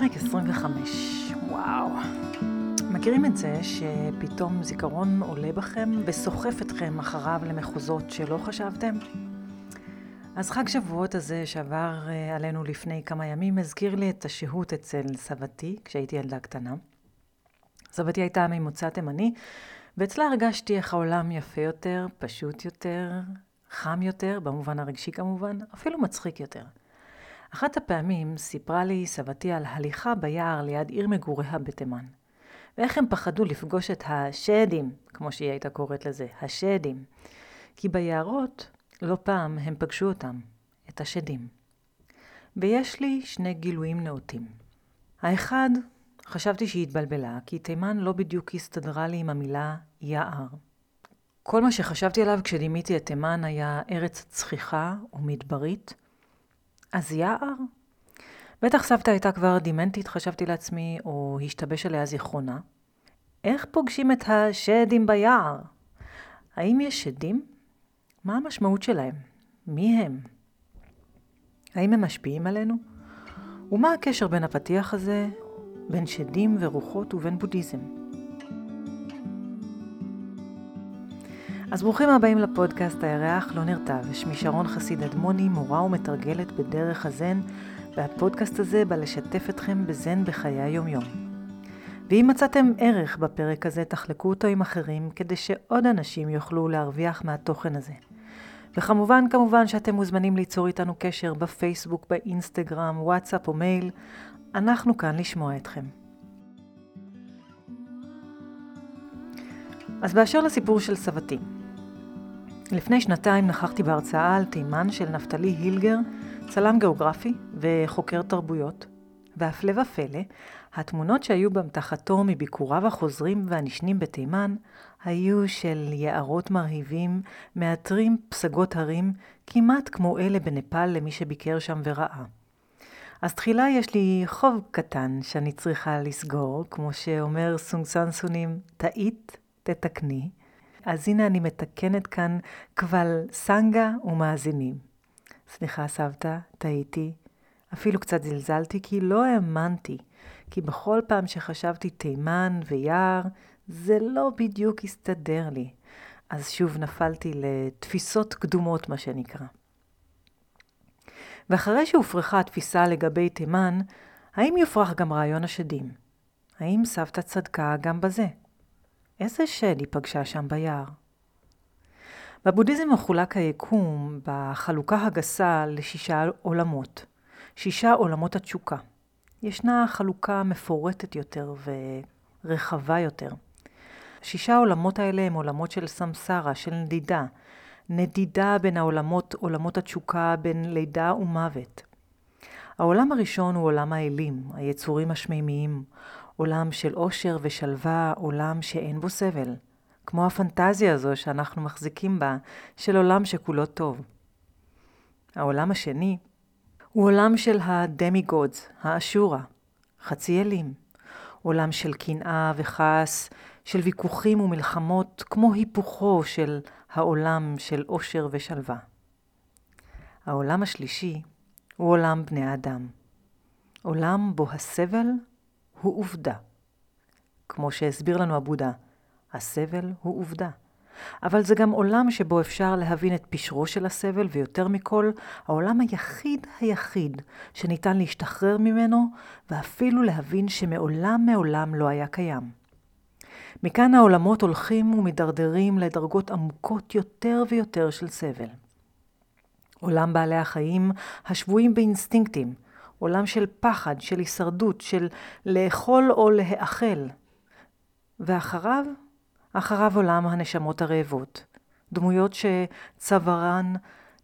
פרק 25. וואו. מכירים את זה שפתאום זיכרון עולה בכם וסוחף אתכם אחריו למחוזות שלא חשבתם? אז חג שבועות הזה שעבר אה, עלינו לפני כמה ימים הזכיר לי את השהות אצל סבתי כשהייתי ילדה קטנה. סבתי הייתה ממוצא תימני, ואצלה הרגשתי איך העולם יפה יותר, פשוט יותר, חם יותר, במובן הרגשי כמובן, אפילו מצחיק יותר. אחת הפעמים סיפרה לי סבתי על הליכה ביער ליד עיר מגוריה בתימן. ואיך הם פחדו לפגוש את השדים, כמו שהיא הייתה קוראת לזה, השדים. כי ביערות, לא פעם הם פגשו אותם, את השדים. ויש לי שני גילויים נאותים. האחד, חשבתי שהיא התבלבלה, כי תימן לא בדיוק הסתדרה לי עם המילה יער. כל מה שחשבתי עליו כשדימיתי את תימן היה ארץ צחיחה ומדברית, אז יער? בטח סבתא הייתה כבר דימנטית, חשבתי לעצמי, או השתבש עליה זיכרונה. איך פוגשים את השדים ביער? האם יש שדים? מה המשמעות שלהם? מי הם? האם הם משפיעים עלינו? ומה הקשר בין הפתיח הזה, בין שדים ורוחות ובין בודהיזם? אז ברוכים הבאים לפודקאסט הירח לא נרטב. שמי שרון חסיד אדמוני, מורה ומתרגלת בדרך הזן, והפודקאסט הזה בא לשתף אתכם בזן בחיי היומיום. ואם מצאתם ערך בפרק הזה, תחלקו אותו עם אחרים, כדי שעוד אנשים יוכלו להרוויח מהתוכן הזה. וכמובן, כמובן שאתם מוזמנים ליצור איתנו קשר בפייסבוק, באינסטגרם, וואטסאפ או מייל. אנחנו כאן לשמוע אתכם. אז באשר לסיפור של סבתי, לפני שנתיים נכחתי בהרצאה על תימן של נפתלי הילגר, צלם גיאוגרפי וחוקר תרבויות, והפלא ופלא, התמונות שהיו באמתחתו מביקוריו החוזרים והנשנים בתימן, היו של יערות מרהיבים, מאתרים פסגות הרים, כמעט כמו אלה בנפאל למי שביקר שם וראה. אז תחילה יש לי חוב קטן שאני צריכה לסגור, כמו שאומר סונג סונים, טעית, תתקני. אז הנה אני מתקנת כאן קבל סנגה ומאזינים. סליחה סבתא, טעיתי. אפילו קצת זלזלתי כי לא האמנתי. כי בכל פעם שחשבתי תימן ויער, זה לא בדיוק הסתדר לי. אז שוב נפלתי לתפיסות קדומות, מה שנקרא. ואחרי שהופרכה התפיסה לגבי תימן, האם יופרך גם רעיון השדים? האם סבתא צדקה גם בזה? איזה שד היא פגשה שם ביער? בבודהיזם מחולק היקום בחלוקה הגסה לשישה עולמות, שישה עולמות התשוקה. ישנה חלוקה מפורטת יותר ורחבה יותר. שישה העולמות האלה הם עולמות של סמסרה, של נדידה. נדידה בין העולמות, עולמות התשוקה, בין לידה ומוות. העולם הראשון הוא עולם האלים, היצורים השמימיים, עולם של אושר ושלווה, עולם שאין בו סבל. כמו הפנטזיה הזו שאנחנו מחזיקים בה, של עולם שכולו טוב. העולם השני הוא עולם של הדמי גודס, האשורה, חצי אלים. עולם של קנאה וכעס, של ויכוחים ומלחמות, כמו היפוכו של העולם של אושר ושלווה. העולם השלישי הוא עולם בני האדם. עולם בו הסבל הוא עובדה. כמו שהסביר לנו הבודה, הסבל הוא עובדה. אבל זה גם עולם שבו אפשר להבין את פשרו של הסבל, ויותר מכל, העולם היחיד היחיד שניתן להשתחרר ממנו, ואפילו להבין שמעולם מעולם לא היה קיים. מכאן העולמות הולכים ומידרדרים לדרגות עמוקות יותר ויותר של סבל. עולם בעלי החיים השבויים באינסטינקטים, עולם של פחד, של הישרדות, של לאכול או להאכל. ואחריו, אחריו עולם הנשמות הרעבות. דמויות שצווארן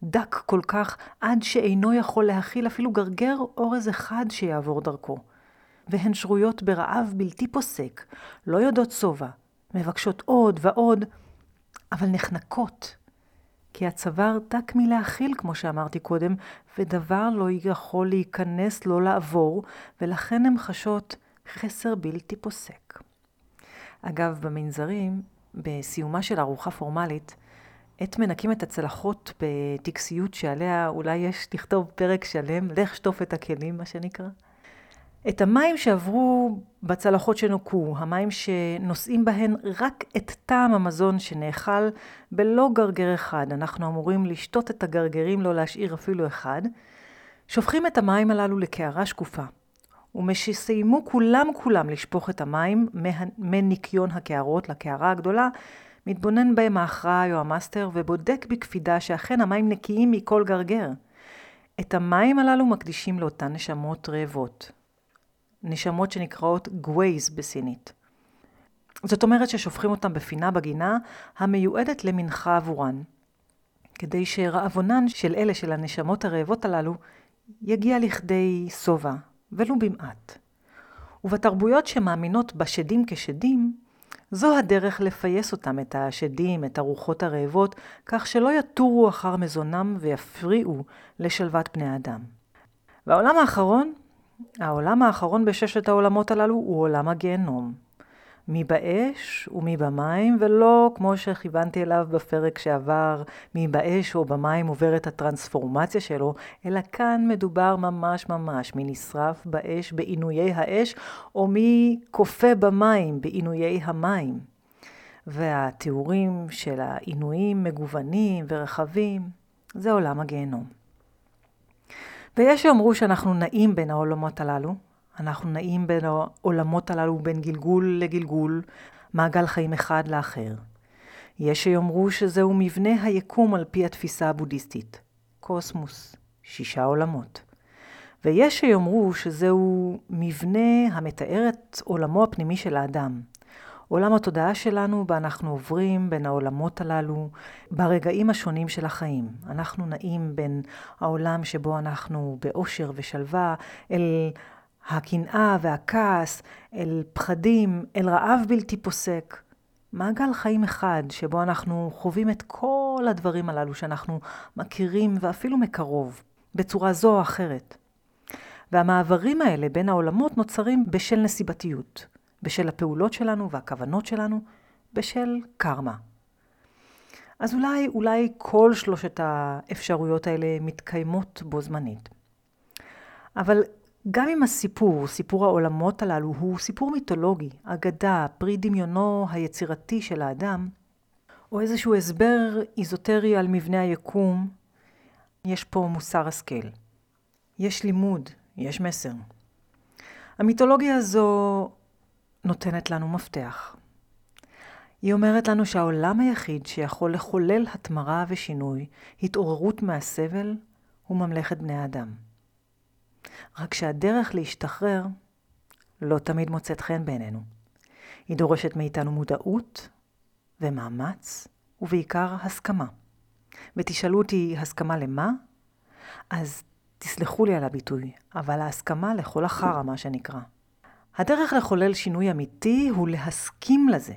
דק כל כך עד שאינו יכול להכיל אפילו גרגר אורז אחד שיעבור דרכו. והן שרויות ברעב בלתי פוסק, לא יודעות שובע, מבקשות עוד ועוד, אבל נחנקות. כי הצוואר דק מלהכיל, כמו שאמרתי קודם, ודבר לא יכול להיכנס, לא לעבור, ולכן הן חשות חסר בלתי פוסק. אגב, במנזרים, בסיומה של ארוחה פורמלית, עת מנקים את הצלחות בטקסיות שעליה אולי יש לכתוב פרק שלם, לך שטוף את הכלים, מה שנקרא. את המים שעברו בצלחות שנוקו, המים שנושאים בהן רק את טעם המזון שנאכל בלא גרגר אחד, אנחנו אמורים לשתות את הגרגרים, לא להשאיר אפילו אחד, שופכים את המים הללו לקערה שקופה. ומשסיימו כולם כולם לשפוך את המים מניקיון הקערות לקערה הגדולה, מתבונן בהם האחראי או המאסטר ובודק בקפידה שאכן המים נקיים מכל גרגר. את המים הללו מקדישים לאותן נשמות רעבות. נשמות שנקראות גווייז בסינית. זאת אומרת ששופכים אותם בפינה בגינה המיועדת למנחה עבורן, כדי שרעבונן של אלה של הנשמות הרעבות הללו יגיע לכדי שובע, ולו במעט. ובתרבויות שמאמינות בשדים כשדים, זו הדרך לפייס אותם, את השדים, את הרוחות הרעבות, כך שלא יטורו אחר מזונם ויפריעו לשלוות בני אדם. והעולם האחרון, העולם האחרון בששת העולמות הללו הוא עולם הגיהנום. מי באש ומי במים, ולא כמו שכיוונתי אליו בפרק שעבר, מי באש או במים עוברת הטרנספורמציה שלו, אלא כאן מדובר ממש ממש מי נשרף באש בעינויי האש, או מי כופה במים בעינויי המים. והתיאורים של העינויים מגוונים ורחבים, זה עולם הגיהנום. ויש שיאמרו שאנחנו נעים בין העולמות הללו, אנחנו נעים בין העולמות הללו בין גלגול לגלגול, מעגל חיים אחד לאחר. יש שיאמרו שזהו מבנה היקום על פי התפיסה הבודהיסטית. קוסמוס, שישה עולמות. ויש שיאמרו שזהו מבנה המתאר את עולמו הפנימי של האדם. עולם התודעה שלנו בה אנחנו עוברים בין העולמות הללו ברגעים השונים של החיים. אנחנו נעים בין העולם שבו אנחנו באושר ושלווה אל הקנאה והכעס, אל פחדים, אל רעב בלתי פוסק. מעגל חיים אחד שבו אנחנו חווים את כל הדברים הללו שאנחנו מכירים ואפילו מקרוב, בצורה זו או אחרת. והמעברים האלה בין העולמות נוצרים בשל נסיבתיות, בשל הפעולות שלנו והכוונות שלנו, בשל קרמה. אז אולי, אולי כל שלושת האפשרויות האלה מתקיימות בו זמנית. אבל גם אם הסיפור, סיפור העולמות הללו, הוא סיפור מיתולוגי, אגדה, פרי דמיונו היצירתי של האדם, או איזשהו הסבר איזוטרי על מבנה היקום, יש פה מוסר השכל. יש לימוד, יש מסר. המיתולוגיה הזו נותנת לנו מפתח. היא אומרת לנו שהעולם היחיד שיכול לחולל התמרה ושינוי, התעוררות מהסבל, הוא ממלכת בני האדם. רק שהדרך להשתחרר לא תמיד מוצאת חן בעינינו. היא דורשת מאיתנו מודעות ומאמץ, ובעיקר הסכמה. ותשאלו אותי, הסכמה למה? אז תסלחו לי על הביטוי, אבל ההסכמה לכל החרא, מה שנקרא. הדרך לחולל שינוי אמיתי הוא להסכים לזה.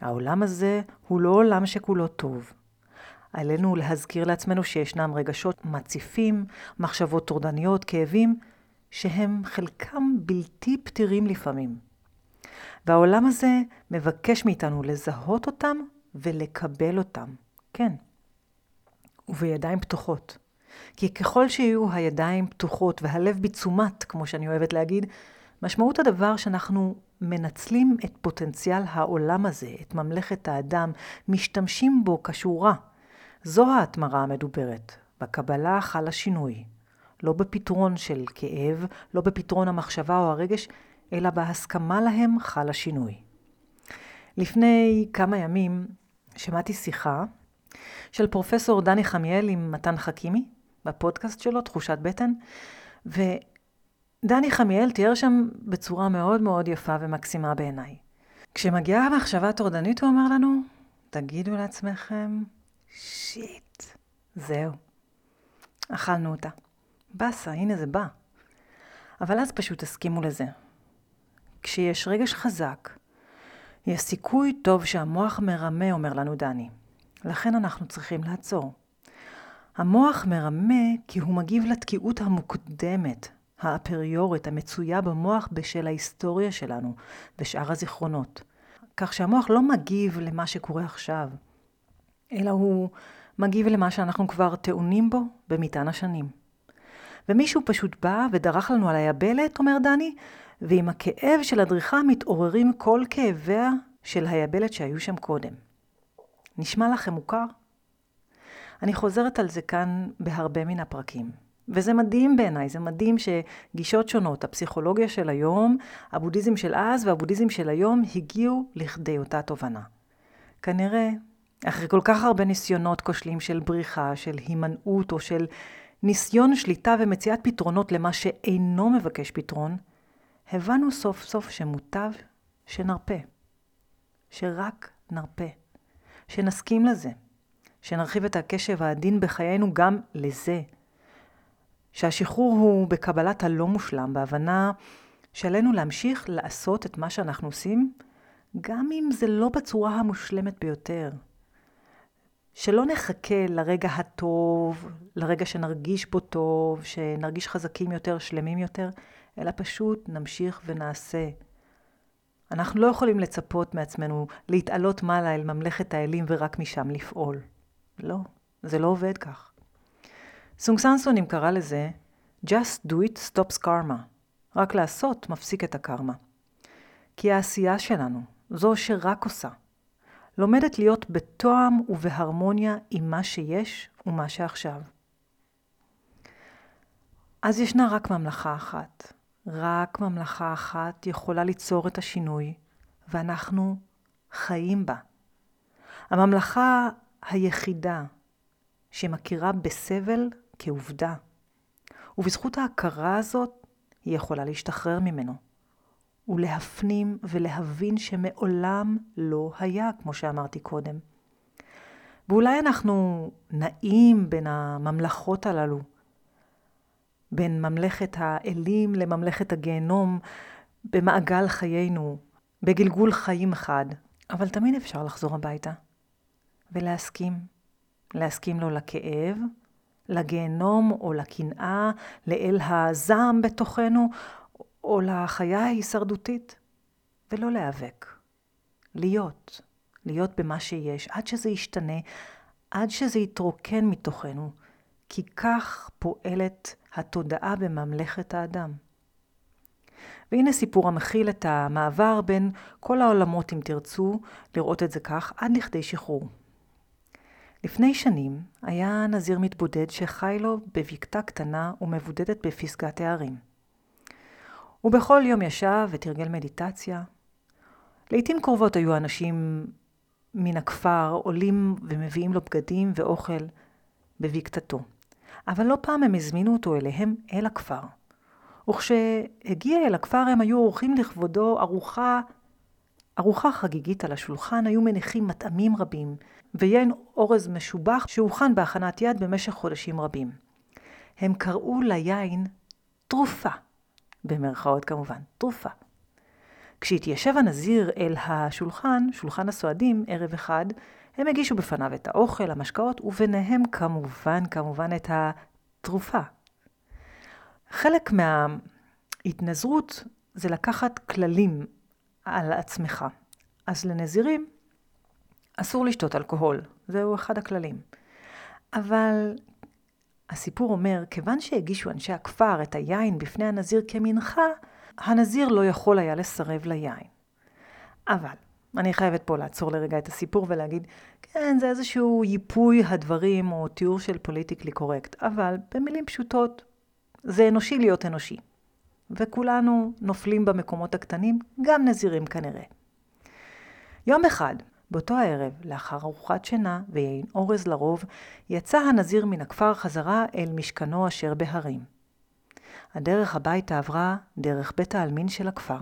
העולם הזה הוא לא עולם שכולו טוב. עלינו להזכיר לעצמנו שישנם רגשות מציפים, מחשבות טורדניות, כאבים, שהם חלקם בלתי פתירים לפעמים. והעולם הזה מבקש מאיתנו לזהות אותם ולקבל אותם. כן. ובידיים פתוחות. כי ככל שיהיו הידיים פתוחות והלב בתשומת, כמו שאני אוהבת להגיד, משמעות הדבר שאנחנו מנצלים את פוטנציאל העולם הזה, את ממלכת האדם, משתמשים בו כשורה. זו ההתמרה המדוברת. בקבלה חל השינוי. לא בפתרון של כאב, לא בפתרון המחשבה או הרגש, אלא בהסכמה להם חל השינוי. לפני כמה ימים שמעתי שיחה של פרופסור דני חמיאל עם מתן חכימי, בפודקאסט שלו, תחושת בטן, ודני חמיאל תיאר שם בצורה מאוד מאוד יפה ומקסימה בעיניי. כשמגיעה המחשבה הטורדנית, הוא אמר לנו, תגידו לעצמכם, שיט, זהו, אכלנו אותה. באסה, הנה זה בא. אבל אז פשוט תסכימו לזה. כשיש רגש חזק, יש סיכוי טוב שהמוח מרמה, אומר לנו דני. לכן אנחנו צריכים לעצור. המוח מרמה כי הוא מגיב לתקיעות המוקדמת, האפריורית, המצויה במוח בשל ההיסטוריה שלנו ושאר הזיכרונות. כך שהמוח לא מגיב למה שקורה עכשיו, אלא הוא מגיב למה שאנחנו כבר טעונים בו במטען השנים. ומישהו פשוט בא ודרך לנו על היבלת, אומר דני, ועם הכאב של הדריכה מתעוררים כל כאביה של היבלת שהיו שם קודם. נשמע לכם מוכר? אני חוזרת על זה כאן בהרבה מן הפרקים. וזה מדהים בעיניי, זה מדהים שגישות שונות, הפסיכולוגיה של היום, הבודהיזם של אז והבודהיזם של היום הגיעו לכדי אותה תובנה. כנראה, אחרי כל כך הרבה ניסיונות כושלים של בריחה, של הימנעות או של ניסיון שליטה ומציאת פתרונות למה שאינו מבקש פתרון, הבנו סוף סוף שמוטב שנרפה. שרק נרפה. שנסכים לזה. שנרחיב את הקשב העדין בחיינו גם לזה. שהשחרור הוא בקבלת הלא מושלם, בהבנה שעלינו להמשיך לעשות את מה שאנחנו עושים, גם אם זה לא בצורה המושלמת ביותר. שלא נחכה לרגע הטוב, לרגע שנרגיש בו טוב, שנרגיש חזקים יותר, שלמים יותר, אלא פשוט נמשיך ונעשה. אנחנו לא יכולים לצפות מעצמנו להתעלות מעלה אל ממלכת האלים ורק משם לפעול. לא, זה לא עובד כך. סונג סנסונים קרא לזה Just do it stops karma. רק לעשות מפסיק את הקרמה. כי העשייה שלנו, זו שרק עושה, לומדת להיות בתואם ובהרמוניה עם מה שיש ומה שעכשיו. אז ישנה רק ממלכה אחת. רק ממלכה אחת יכולה ליצור את השינוי, ואנחנו חיים בה. הממלכה היחידה שמכירה בסבל כעובדה, ובזכות ההכרה הזאת היא יכולה להשתחרר ממנו, ולהפנים ולהבין שמעולם לא היה, כמו שאמרתי קודם. ואולי אנחנו נעים בין הממלכות הללו, בין ממלכת האלים לממלכת הגיהנום, במעגל חיינו, בגלגול חיים אחד, אבל תמיד אפשר לחזור הביתה ולהסכים. להסכים לו לכאב, לגיהנום או לקנאה, לאל הזעם בתוכנו, או לחיה ההישרדותית, ולא להיאבק. להיות, להיות במה שיש, עד שזה ישתנה, עד שזה יתרוקן מתוכנו, כי כך פועלת התודעה בממלכת האדם. והנה סיפור המכיל את המעבר בין כל העולמות, אם תרצו, לראות את זה כך, עד לכדי שחרור. לפני שנים היה נזיר מתבודד שחי לו בבקתה קטנה ומבודדת בפסגת הערים. ובכל יום ישב ותרגל מדיטציה. לעתים קרובות היו אנשים מן הכפר עולים ומביאים לו בגדים ואוכל בבקתתו. אבל לא פעם הם הזמינו אותו אליהם אל הכפר. וכשהגיע אל הכפר הם היו עורכים לכבודו ארוחה, ארוחה חגיגית על השולחן, היו מניחים מטעמים רבים, ויין אורז משובח שהוכן בהכנת יד במשך חודשים רבים. הם קראו ליין תרופה, במרכאות כמובן, תרופה. כשהתיישב הנזיר אל השולחן, שולחן הסועדים, ערב אחד, הם הגישו בפניו את האוכל, המשקאות, וביניהם כמובן, כמובן את התרופה. חלק מההתנזרות זה לקחת כללים על עצמך. אז לנזירים אסור לשתות אלכוהול, זהו אחד הכללים. אבל הסיפור אומר, כיוון שהגישו אנשי הכפר את היין בפני הנזיר כמנחה, הנזיר לא יכול היה לסרב ליין. אבל אני חייבת פה לעצור לרגע את הסיפור ולהגיד, כן, זה איזשהו ייפוי הדברים או תיאור של politically correct, אבל במילים פשוטות, זה אנושי להיות אנושי. וכולנו נופלים במקומות הקטנים, גם נזירים כנראה. יום אחד, באותו הערב, לאחר ארוחת שינה ויין אורז לרוב, יצא הנזיר מן הכפר חזרה אל משכנו אשר בהרים. הדרך הביתה עברה דרך בית העלמין של הכפר.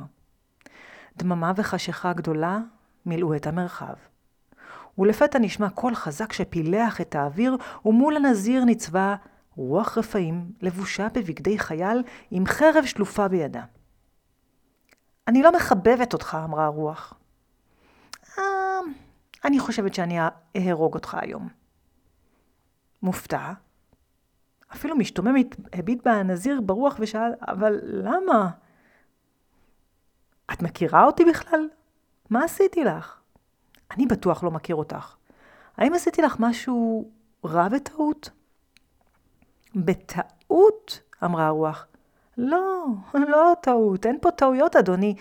דממה וחשיכה גדולה מילאו את המרחב. ולפתע נשמע קול חזק שפילח את האוויר, ומול הנזיר ניצבה רוח רפאים, לבושה בבגדי חייל, עם חרב שלופה בידה. אני לא מחבבת אותך, אמרה הרוח. אני חושבת שאני אהרוג אותך היום. מופתע, אפילו משתומם הביט בה הנזיר ברוח ושאל, אבל למה? את מכירה אותי בכלל? מה עשיתי לך? אני בטוח לא מכיר אותך. האם עשיתי לך משהו רע בטעות? בטעות? אמרה הרוח. לא, לא טעות, אין פה טעויות, אדוני.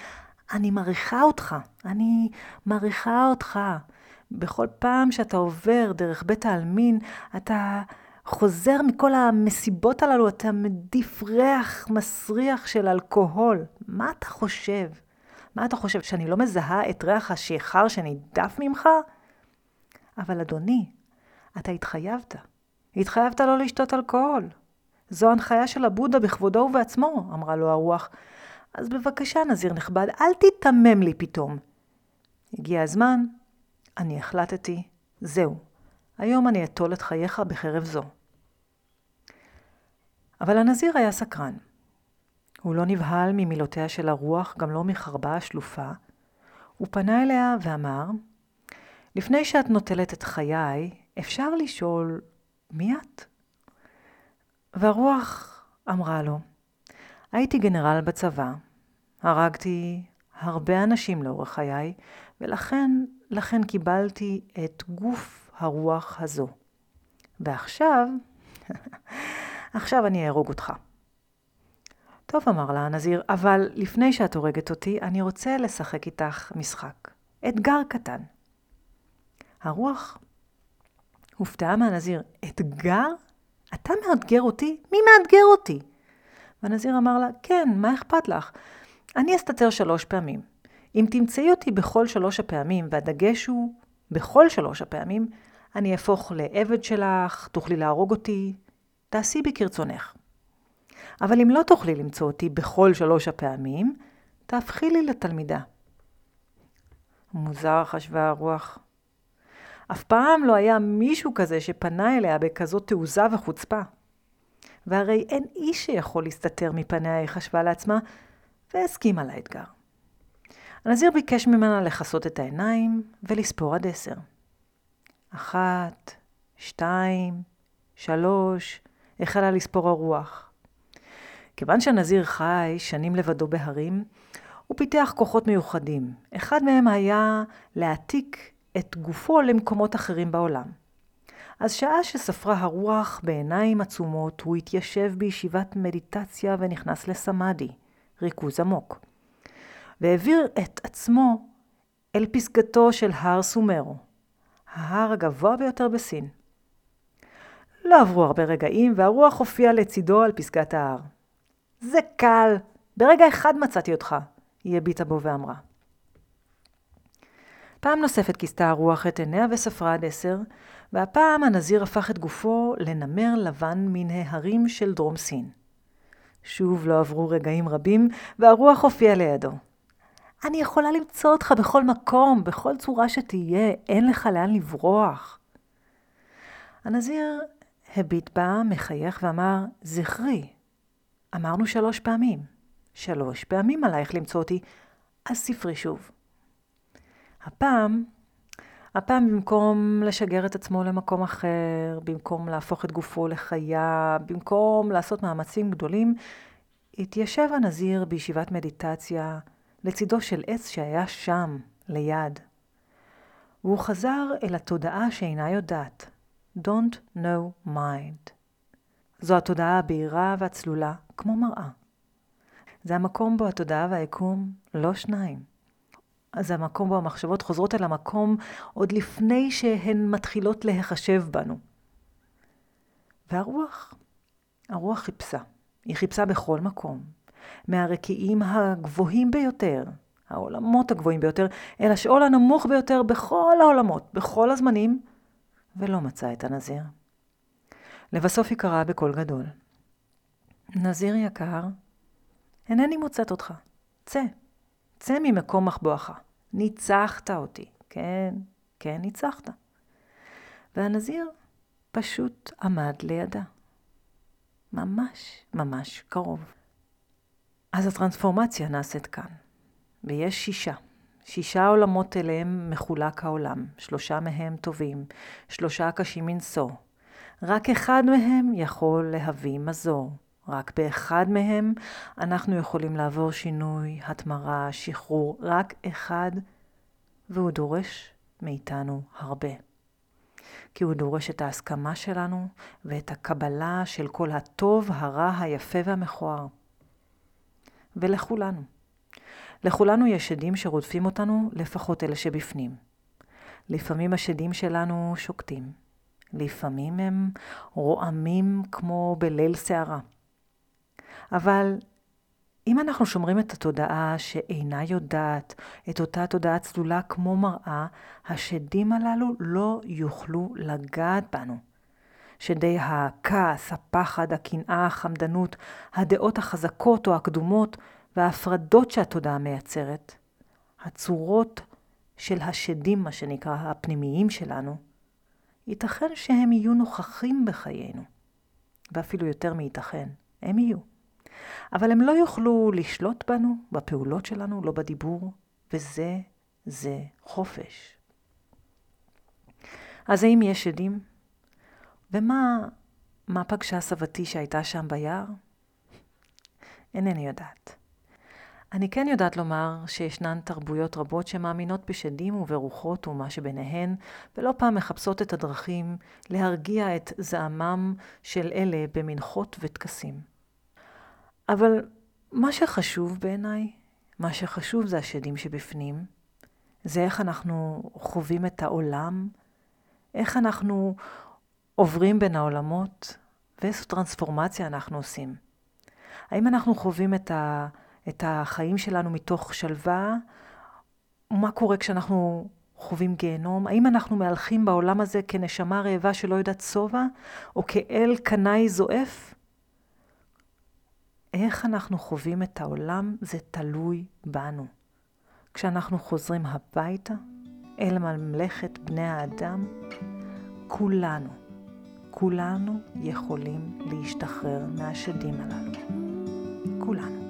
אני מעריכה אותך, אני מעריכה אותך. בכל פעם שאתה עובר דרך בית העלמין, אתה חוזר מכל המסיבות הללו, אתה מדיף ריח מסריח של אלכוהול. מה אתה חושב? מה אתה חושב, שאני לא מזהה את ריח השיכר שנידף ממך? אבל אדוני, אתה התחייבת. התחייבת לא לשתות אלכוהול. זו הנחיה של הבודה בכבודו ובעצמו, אמרה לו הרוח. אז בבקשה, נזיר נכבד, אל תיתמם לי פתאום. הגיע הזמן, אני החלטתי, זהו, היום אני אטול את חייך בחרב זו. אבל הנזיר היה סקרן. הוא לא נבהל ממילותיה של הרוח, גם לא מחרבה השלופה. הוא פנה אליה ואמר, לפני שאת נוטלת את חיי, אפשר לשאול, מי את? והרוח אמרה לו, הייתי גנרל בצבא, הרגתי הרבה אנשים לאורך חיי, ולכן לכן קיבלתי את גוף הרוח הזו. ועכשיו, עכשיו אני אהרוג אותך. טוב, אמר לה הנזיר, אבל לפני שאת הורגת אותי, אני רוצה לשחק איתך משחק. אתגר קטן. הרוח הופתעה מהנזיר. אתגר? אתה מאתגר אותי? מי מאתגר אותי? והנזיר אמר לה, כן, מה אכפת לך? אני אסתתר שלוש פעמים. אם תמצאי אותי בכל שלוש הפעמים, והדגש הוא בכל שלוש הפעמים, אני אהפוך לעבד שלך, תוכלי להרוג אותי, תעשי בי כרצונך. אבל אם לא תוכלי למצוא אותי בכל שלוש הפעמים, תהפכי לי לתלמידה. מוזר, חשבה הרוח. אף פעם לא היה מישהו כזה שפנה אליה בכזאת תעוזה וחוצפה. והרי אין איש שיכול להסתתר מפניה, היא חשבה לעצמה, והסכימה לאתגר. הנזיר ביקש ממנה לכסות את העיניים ולספור עד עשר. אחת, שתיים, שלוש, החלה לספור הרוח. כיוון שהנזיר חי שנים לבדו בהרים, הוא פיתח כוחות מיוחדים. אחד מהם היה להעתיק את גופו למקומות אחרים בעולם. אז שעה שספרה הרוח בעיניים עצומות, הוא התיישב בישיבת מדיטציה ונכנס לסמאדי, ריכוז עמוק. והעביר את עצמו אל פסגתו של הר סומרו, ההר הגבוה ביותר בסין. לא עברו הרבה רגעים, והרוח הופיעה לצידו על פסגת ההר. זה קל, ברגע אחד מצאתי אותך, היא הביטה בו ואמרה. פעם נוספת כיסתה הרוח את עיניה וספרה עד עשר, והפעם הנזיר הפך את גופו לנמר לבן מן ההרים של דרום סין. שוב לא עברו רגעים רבים, והרוח הופיעה לידו. אני יכולה למצוא אותך בכל מקום, בכל צורה שתהיה, אין לך לאן לברוח. הנזיר הביט בה, מחייך ואמר, זכרי, אמרנו שלוש פעמים. שלוש פעמים עלייך למצוא אותי, אז ספרי שוב. הפעם, הפעם במקום לשגר את עצמו למקום אחר, במקום להפוך את גופו לחיה, במקום לעשות מאמצים גדולים, התיישב הנזיר בישיבת מדיטציה לצידו של עץ שהיה שם, ליד. והוא חזר אל התודעה שאינה יודעת, Don't know mind. זו התודעה הבהירה והצלולה, כמו מראה. זה המקום בו התודעה והיקום לא שניים. זה המקום בו המחשבות חוזרות אל המקום עוד לפני שהן מתחילות להיחשב בנו. והרוח, הרוח חיפשה. היא חיפשה בכל מקום. מהרקיעים הגבוהים ביותר, העולמות הגבוהים ביותר, אל השאול הנמוך ביותר בכל העולמות, בכל הזמנים, ולא מצאה את הנזיר. לבסוף היא קראה בקול גדול. נזיר יקר, אינני מוצאת אותך. צא, צא ממקום מחבואך. ניצחת אותי. כן, כן, ניצחת. והנזיר פשוט עמד לידה. ממש, ממש קרוב. אז הטרנספורמציה נעשית כאן, ויש שישה. שישה עולמות אליהם מחולק העולם, שלושה מהם טובים, שלושה קשים מנשוא. רק אחד מהם יכול להביא מזור. רק באחד מהם אנחנו יכולים לעבור שינוי, התמרה, שחרור, רק אחד, והוא דורש מאיתנו הרבה. כי הוא דורש את ההסכמה שלנו ואת הקבלה של כל הטוב, הרע, היפה והמכוער. ולכולנו. לכולנו יש שדים שרודפים אותנו, לפחות אלה שבפנים. לפעמים השדים שלנו שוקטים. לפעמים הם רועמים כמו בליל סערה. אבל אם אנחנו שומרים את התודעה שאינה יודעת, את אותה תודעה צלולה כמו מראה, השדים הללו לא יוכלו לגעת בנו. שדי הכעס, הפחד, הקנאה, החמדנות, הדעות החזקות או הקדומות וההפרדות שהתודעה מייצרת, הצורות של השדים, מה שנקרא, הפנימיים שלנו, ייתכן שהם יהיו נוכחים בחיינו, ואפילו יותר מייתכן, הם יהיו. אבל הם לא יוכלו לשלוט בנו, בפעולות שלנו, לא בדיבור, וזה, זה חופש. אז האם יש עדים? ומה מה פגשה סבתי שהייתה שם ביער? אינני יודעת. אני כן יודעת לומר שישנן תרבויות רבות שמאמינות בשדים וברוחות ומה שביניהן, ולא פעם מחפשות את הדרכים להרגיע את זעמם של אלה במנחות וטקסים. אבל מה שחשוב בעיניי, מה שחשוב זה השדים שבפנים, זה איך אנחנו חווים את העולם, איך אנחנו עוברים בין העולמות, ואיזו טרנספורמציה אנחנו עושים. האם אנחנו חווים את, ה, את החיים שלנו מתוך שלווה? מה קורה כשאנחנו חווים גיהנום? האם אנחנו מהלכים בעולם הזה כנשמה רעבה שלא יודעת שובע, או כאל קנאי זועף? איך אנחנו חווים את העולם זה תלוי בנו. כשאנחנו חוזרים הביתה אל ממלכת בני האדם, כולנו, כולנו יכולים להשתחרר מהשדים הללו. כולנו.